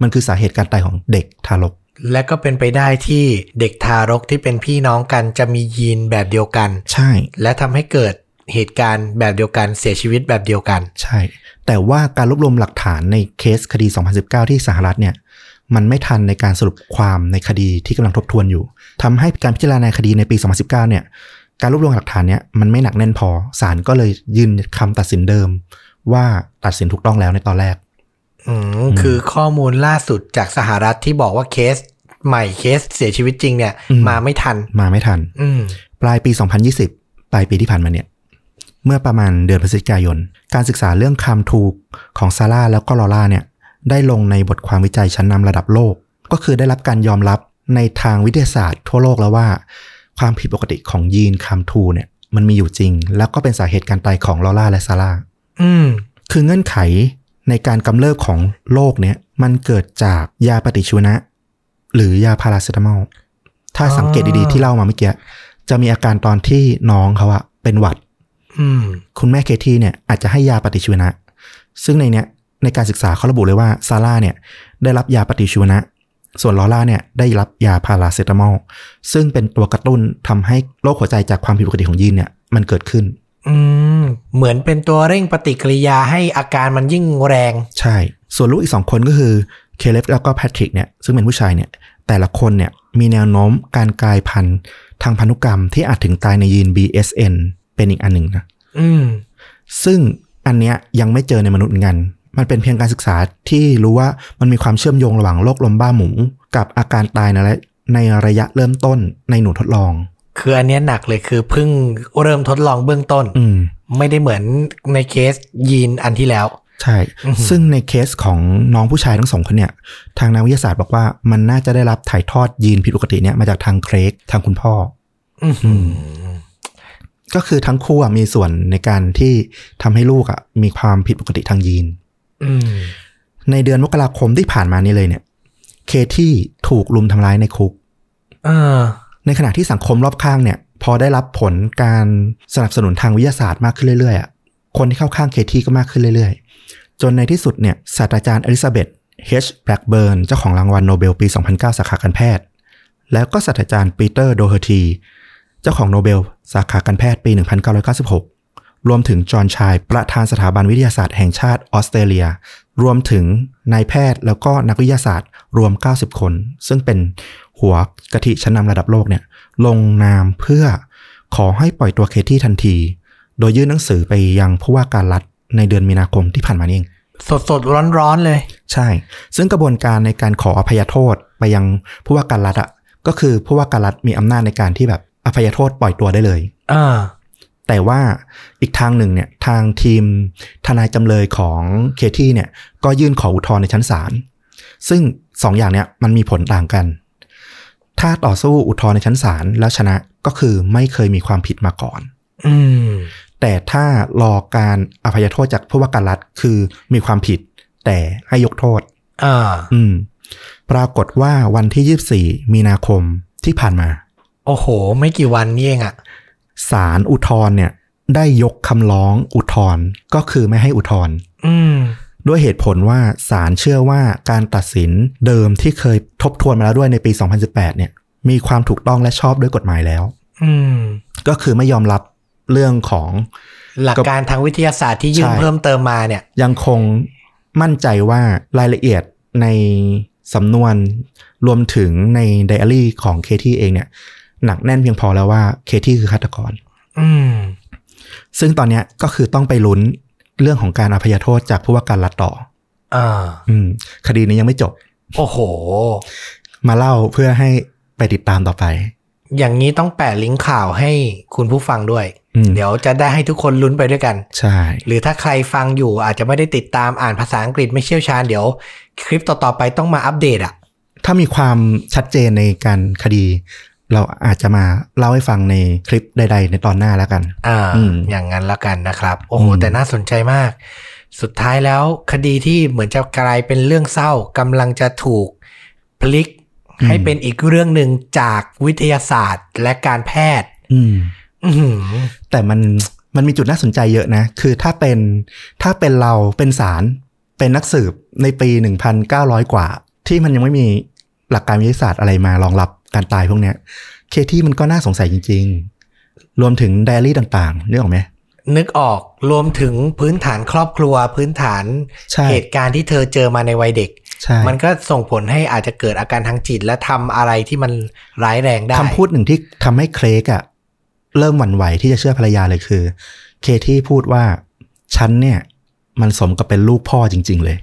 มันคือสาเหตุการตายของเด็กทารก และก็เป็นไปได้ที่เด็กทารกที่เป็นพี่น้องกันจะมียีนแบบเดียวกัน ใช่ และทำให้เกิดเหตุการณ์แบบเดียวกันเสียชีวิตแบบเดียวกัน ใช่ แต่ว่าการรวบรวมหลักฐานในเคสคดี 2019 ที่สหรัฐเนี่ย มันไม่ทันในการสรุปความในคดีที่กำลังทบทวนอยู่ทำให้การพิจารณาคดีในปี 2019 เนี่ย การรวบรวมหลักฐานเนี่ยมันไม่หนักแน่นพอศาลก็เลยยืนคำตัดสินเดิม ว่าตัดสินถูกต้องแล้วในตอนแรก อืมคือข้อมูลล่าสุดจากสหรัฐที่บอกว่าเคสใหม่เคสเสียชีวิตจริงเนี่ยอืมมาไม่ทัน มาไม่ทัน อืมปลายปี 2020 ปลายปีที่ผ่านมาเนี่ย เมื่อประมาณเดือนพฤศจิกายน การศึกษาเรื่องคำถูกของซาร่าแล้วก็ลอร่าเนี่ย ได้ลงในบทความวิจัยชั้นนำระดับโลก ก็คือได้รับการยอมรับในทางวิทยาศาสตร์ทั่วโลกแล้วว่า ความผิดปกติของยีนคามทูเนี่ยมันมีอยู่จริง แล้วก็เป็นสาเหตุการตายของลอร่าและซาร่าอืมคือเงื่อนไขในการกำเริบของโรคเนี่ยมันเกิดจากยาปฏิชีวนะ หรือยาพาราเซตามอลถ้าสังเกตดีๆที่เล่ามาเมื่อกี้จะมีอาการตอนที่น้องเขาอะเป็นหวัดอืมคุณแม่เคที่เนี่ยอาจจะให้ยาปฏิชีวนะ ซึ่งในเนี้ย ในการศึกษาเขาระบุเลยว่าซาร่าเนี่ยได้รับยาปฏิชีวนะ ส่วนลอร่าเนี่ยได้รับยาพาราเซตามอลซึ่งเป็นตัวกระตุ้นทำให้โรคหัวใจจากความผิดปกติของยีนเนี่ยมันเกิดขึ้น อืมเหมือนเป็นตัวเร่งปฏิกิริยาให้อาการมันยิ่งแรง ใช่ ส่วนลูกอีกสองคนก็คือเคเลฟแล้วก็แพทริกเนี่ยซึ่งเป็นผู้ชายเนี่ยแต่ละคนเนี่ยมีแนวโน้มการกลายพันธุ์ทางพันธุกรรมที่อาจถึงตายในยีน BSN เป็นอีกอันหนึ่งนะอืมซึ่งอันเนี้ยยังไม่เจอในมนุษย์เหมือนกัน มันเป็นเพียงการศึกษาที่รู้ว่ามันมีความเชื่อมโยงระหว่างโรคลมบ้าหมู กับอาการตายในระในระยะเริ่มต้นในหนูทดลอง คืออันเนี้ยหนักเลยคือเพิ่งเริ่มทดลองเบื้องต้น อืมไม่ได้เหมือนในเคสยีนอันที่แล้ว ใช่ ซึ่งในเคสของน้องผู้ชายทั้งสองคนเนี่ย ทางนักวิทยาศาสตร์บอกว่ามันน่าจะได้รับถ่ายทอดยีนผิดปกติเนี่ยมาจากทางเครกทางคุณพ่ออือหือก็คือทั้งคู่อะมีส่วนในการที่ทำให้ลูกอะมีความผิดปกติทางยีนอืม ในเดือนมกราคมที่ผ่านมานี้เลยเนี่ย เคที่ถูกลุมทำร้ายในคุกเออในขณะที่สังคมรอบข้างเนี่ย พอได้รับผลการสนับสนุนทางวิทยาศาสตร์มากขึ้นเรื่อยๆอะคนที่เข้าข้างเคที่ก็มากขึ้นเรื่อยๆ จนในที่สุดเนี่ยศาสตราจารย์อลิซาเบธเฮชแบล็กเบิร์นเจ้าของรางวัลโนเบลปี 2009 สาขาการแพทย์ แล้วก็ศาสตราจารย์ปีเตอร์โดเฮอร์ที เจ้าของโนเบลสาขาการแพทย์ปี 1996 รวมถึงจอห์นชายน์ ประธานสถาบันวิทยาศาสตร์แห่งชาติออสเตรเลีย รวมถึงนายแพทย์แล้วก็นักวิทยาศาสตร์รวม 90 คน ซึ่งเป็นหัวกะทิชั้นนำระดับโลกเนี่ยลงนามเพื่อขอให้ปล่อยตัวเคที่ทันที โดยยื่นหนังสือไปยังผู้ว่าการรัฐในเดือนมีนาคมที่ผ่านมานี่เองสดสดร้อนร้อนๆเลย ใช่ ซึ่งกระบวนการในการขออภัยโทษไปยังผู้ว่าการรัฐอะก็คือผู้ว่าการรัฐมีอำนาจในการที่แบบอภัยโทษปล่อยตัวได้เลย อ่า แต่ว่าอีกทางหนึ่งเนี่ยทางทีมทนายจำเลยของเคที่เนี่ยก็ยื่นขออุทธรณ์ในชั้นศาลซึ่งสองอย่างเนี่ยมันมีผลต่างกัน ถ้าต่อสู้อุทธรณ์ในชั้นศาลแล้วชนะก็คือไม่เคยมีความผิดมาก่อน อืมแต่ถ้ารอการอภัยโทษจากผู้ว่าการรัฐคือมีความผิด แต่ให้ยกโทษอ่าอืม ปรากฏว่าวันที่24มีนาคมที่ผ่านมา โอ้โห ไม่กี่วันนี่เองอะ ศาลอุทธรณ์เนี่ย ได้ยกคำร้องอุทธรณ์ก็คือไม่ให้อุทธรณ์อืมด้วยเหตุผลว่าศาลเชื่อว่าการตัดสินเดิมที่เคยทบทวนมาแล้วด้วยในปี 2018 เนี่ย มีความถูกต้องและชอบด้วยกฎหมายแล้วอืมก็คือไม่ยอมรับเรื่องของหลักการทางวิทยาศาสตร์ที่ยื่นใช่เพิ่มเติมมาเนี่ย ยังคงมั่นใจว่ารายละเอียดในสำนวนรวมถึงในไดอารี่ของเคที่เองเนี่ย หนักแน่นเพียงพอแล้วว่าเคที่คือฆาตกร อืมซึ่งตอนเนี้ยก็คือต้องไปลุ้นเรื่องของการอภัยโทษจากผู้ว่าการรัฐต่อ อ่า อืม คดีนี้ยังไม่จบ โอ้โห มาเล่าเพื่อให้ไปติดตามต่อไป อย่างนี้ต้องแปะลิงก์ข่าวให้คุณผู้ฟังด้วยอืมเดี๋ยวจะได้ให้ทุกคนลุ้นไปด้วยกัน ใช่ หรือถ้าใครฟังอยู่อาจจะไม่ได้ติดตามอ่านภาษาอังกฤษไม่เชี่ยวชาญเดี๋ยว คลิปต่อๆไปต้องมาอัปเดตอะถ้ามีความชัดเจนในการคดี เราอาจจะมาเล่าให้ฟังในคลิปใด ๆ ในตอนหน้าแล้วกัน อ่าอืมอย่างนั้นแล้วกันนะครับ โอ้โหอืมแต่น่าสนใจมาก สุดท้ายแล้วคดีที่เหมือนจะกลายเป็นเรื่องเศร้ากำลังจะถูกพลิกให้เป็นอีกเรื่องหนึ่งจากวิทยาศาสตร์และการแพทย์ อืมอื้อหือแต่มันมันมีจุดน่าสนใจเยอะนะ คือถ้าเป็นถ้าเป็นเราเป็นศาลเป็นนักสืบในปี 1,900 กว่า ที่มันยังไม่มีหลักการวิทยาศาสตร์อะไรมารองรับ การตายพวกเนี้ย เคที่มันก็น่าสงสัยจริง ๆ รวมถึงไดอารี่ต่างๆนึกออกไหมนึกออกรวมถึงพื้นฐานครอบครัวพื้นฐานใช่เหตุการณ์ที่เธอเจอมาในวัยเด็กใช่มันก็ส่งผลให้อาจจะเกิดอาการทางจิต และทำอะไรที่มันร้ายแรงได้คำพูดหนึ่งที่ทำให้เครกอะเริ่มหวั่นไหวที่จะเชื่อภรรยาเลยคือ เคที่พูดว่าฉันเนี่ย มันสมกับเป็นลูกพ่อจริง ๆ เลย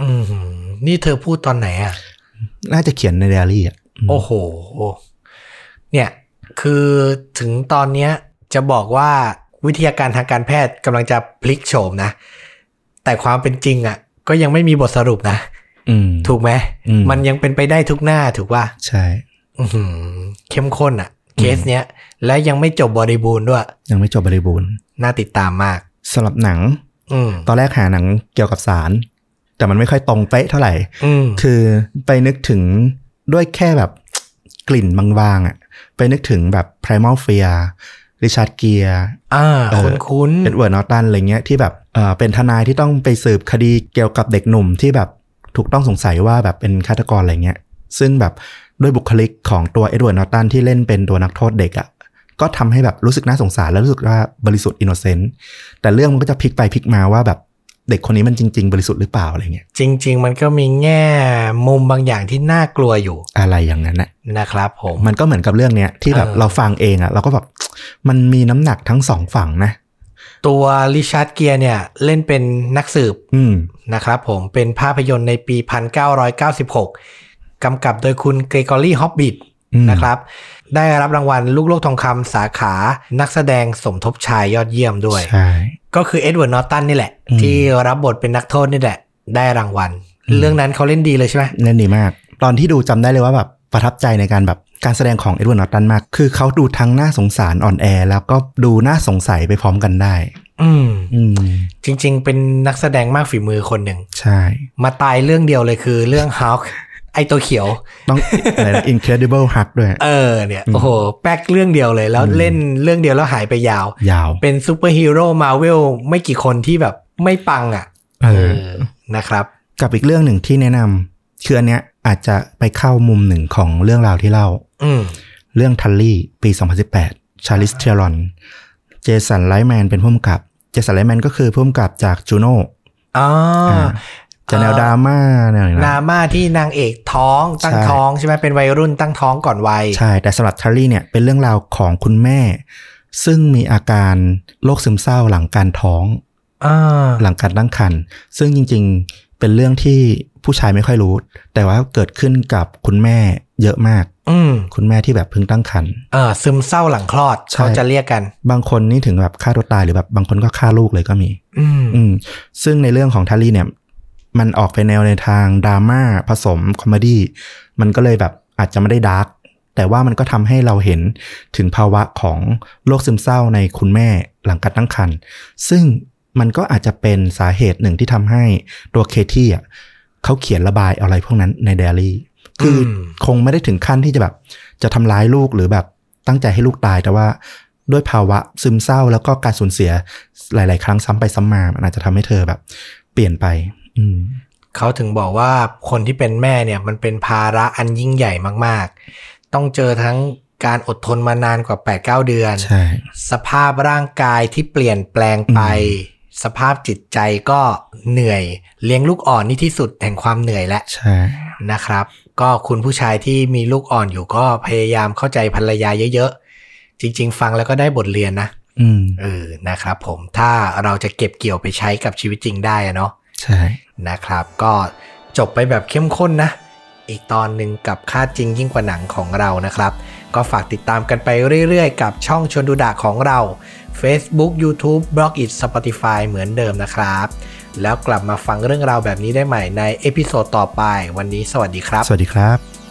อือหือนี่เธอพูดตอนไหนอะน่าจะเขียนในไดอารี่อะอืม โอ้โห เนี่ยคือถึงตอนเนี้ยจะบอกว่าวิทยาการทางการแพทย์กำลังจะพลิกโฉมนะ แต่ความเป็นจริงอะ ก็ยังไม่มีบทสรุปนะอืมถูกไหมอืมมันยังเป็นไปได้ทุกหน้าถูกว่าใช่เข้มข้นอะเคสเนี้ย และยังไม่จบบริบูรณ์ด้วย ยังไม่จบบริบูรณ์ น่าติดตามมากสำหรับหนังอืมตอนแรกหาหนังเกี่ยวกับศาล แต่มันไม่ค่อยตรงเป๊ะเท่าไหร่อืมคือไปนึกถึง ด้วยแค่แบบกลิ่นบางๆอะไปนึกถึงแบบ Primal Fear ริชาร์ดเกียร์อ่าเออคุ้นคุ้นๆเอ็ดเวิร์ดนอตตันอะไรเงี้ยที่แบบเออเป็นทนายที่ต้องไปสืบคดีเกี่ยวกับเด็กหนุ่มที่แบบถูกต้องสงสัยว่าแบบเป็นฆาตกรอะไรเงี้ย ซึ่งแบบด้วยบุคลิกของตัวเอ็ดเวิร์ดนอตตันที่เล่นเป็นตัวนักโทษเด็กอะ่ะก็ทำให้แบบรู้สึกน่าสงสารและรู้สึกว่าบริสุทธิ์ innocent แต่เรื่องมันก็จะพลิกไปพลิกมาว่าแบบ เด็กคนนี้มันจริง ๆ บริสุทธิ์หรือเปล่าอะไรเงี้ยจริง ๆ มันก็มีแง่มุมบางอย่างที่น่ากลัวอยู่ อะไรอย่างนั้นนะนะครับผมมันก็เหมือนกับเรื่องเนี้ยที่แบบเออเราฟังเองอะ่ะเราก็แบบมันมีน้ำหนักทั้งสองฝั่งนะตัวริชาร์ดเกียร์เนี่ยเล่นเป็นนักสืบอืมนะครับผมเป็นภาพยนตร์ในปี 1996กำกับโดยคุณเกรกอรี่ฮอบบิทอืมนะครับ ได้รับรางวัลลูกโลกทองคำสาขานักแสดงสมทบชายยอดเยี่ยมด้วยใช่ก็คือเอ็ดเวิร์ดนอตตันนี่แหละอืมที่รับบทเป็นนักโทษนี่แหละ ได้รางวัล เรื่องนั้นเขาเล่นดีเลยใช่ไหมเล่นดีมาก ตอนที่ดูจำได้เลยว่าแบบประทับใจในการแบบการแสดงของเอ็ดเวิร์ดนอตตันมาก คือเขาดูทั้งน่าสงสารอ่อนแอ แล้วก็ดูน่าสงสัยไปพร้อมกันได้ อืมอืมจริง ๆ เป็นนักแสดงมากฝีมือคนหนึ่งใช่ มาตายเรื่องเดียวเลยคือเรื่องฮ u ก ไอตัวเขียว ต้องอะไรนะ Incredible Hulk ด้วย เออเนี่ย โอ้โห แป๊กเรื่องเดียวเลย แล้วเล่นเรื่องเดียวแล้วหายไปยาว ยาว เป็นซูเปอร์ฮีโร่มาเวลไม่กี่คนที่แบบไม่ปังอะ เออเออนะครับ กับอีกเรื่องหนึ่งที่แนะนำคืออันเนี้ยอาจจะไปเข้ามุมหนึ่งของเรื่องราวที่เล่าอืมเรื่องทัลลี่ปี 2018 ชาลิสเทรอน เจสันไลแมนเป็นผู้กำกับ เจสันไลแมนก็คือผู้กำกับจากจูโน่อ๋ออ จะแนวดราม่าแนวไหนดรานะม่าที่นางเอกท้องตั้งใช่ท้องใช่ไหมเป็นวัยรุ่นตั้งท้องก่อนวัย ใช่ แต่สำหรับทัลลี่เนี่ยเป็นเรื่องราวของคุณแม่ ซึ่งมีอาการโรคซึมเศร้าหลังการท้องอ่าหลังการตั้งครรภ์ซึ่งจริง ๆเป็นเรื่องที่ผู้ชายไม่ค่อยรู้ แต่ว่าเกิดขึ้นกับคุณแม่เยอะมาก อืมคุณแม่ที่แบบเพิ่งตั้งครรภ์เออซึมเศร้าหลังคลอดใช่เขาจะเรียกกัน บางคนนี่ถึงแบบฆ่าตัวตายหรือแบบบางคนก็ฆ่าลูกเลยก็มี อืมอืมซึ่งในเรื่องของ Tully เนี่ย มันออกไปแนวในทางดราม่าผสม comedy มันก็เลยแบบอาจจะไม่ได้ dark แต่ว่ามันก็ทำให้เราเห็นถึงภาวะของโรคซึมเศร้าในคุณแม่หลังการตั้งครรภ์ซึ่งมันก็อาจจะเป็นสาเหตุหนึ่งที่ทำให้ตัวเคที่อะเขาเขียนระบายอะไรพวกนั้นในไดอารี่คือคงไม่ได้ถึงขั้นที่จะแบบ จะทำร้ายลูกหรือแบบตั้งใจให้ลูกตายแต่ว่าด้วยภาวะซึมเศร้าแล้วก็การสูญเสียหลาย ๆ ครั้งซ้ำไปซ้ำมา มันอาจจะทำให้เธอแบบ เปลี่ยนไป เขาถึงบอกว่าคนที่เป็นแม่เนี่ย มันเป็นภาระอันยิ่งใหญ่มาก ๆ ต้องเจอทั้งการอดทนมานานกว่า 8-9 เดือนใช่สภาพร่างกายที่เปลี่ยนแปลงไป สภาพจิตใจก็เหนื่อย เลี้ยงลูกอ่อนนี่ที่สุดแห่งความเหนื่อยแล้วใช่นะครับ ก็คุณผู้ชายที่มีลูกอ่อนอยู่ก็พยายามเข้าใจภรรยาเยอะๆ จริง ๆ ฟังแล้วก็ได้บทเรียนนะอืมเออนะครับผมถ้าเราจะเก็บเกี่ยวไปใช้กับชีวิตจริงได้อะเนาะ ใช่นะครับ ก็จบไปแบบเข้มข้นนะ อีกตอนหนึ่งกับฆาตจริงยิ่งกว่าหนังของเรานะครับ ก็ฝากติดตามกันไปเรื่อยๆ กับช่องชวนดูดะของเรา Facebook YouTube b l o g i t Spotify เหมือนเดิมนะครับ แล้วกลับมาฟังเรื่องราวแบบนี้ได้ใหม่ใน episode ต่อไป วันนี้สวัสดีครับ สวัสดีครับ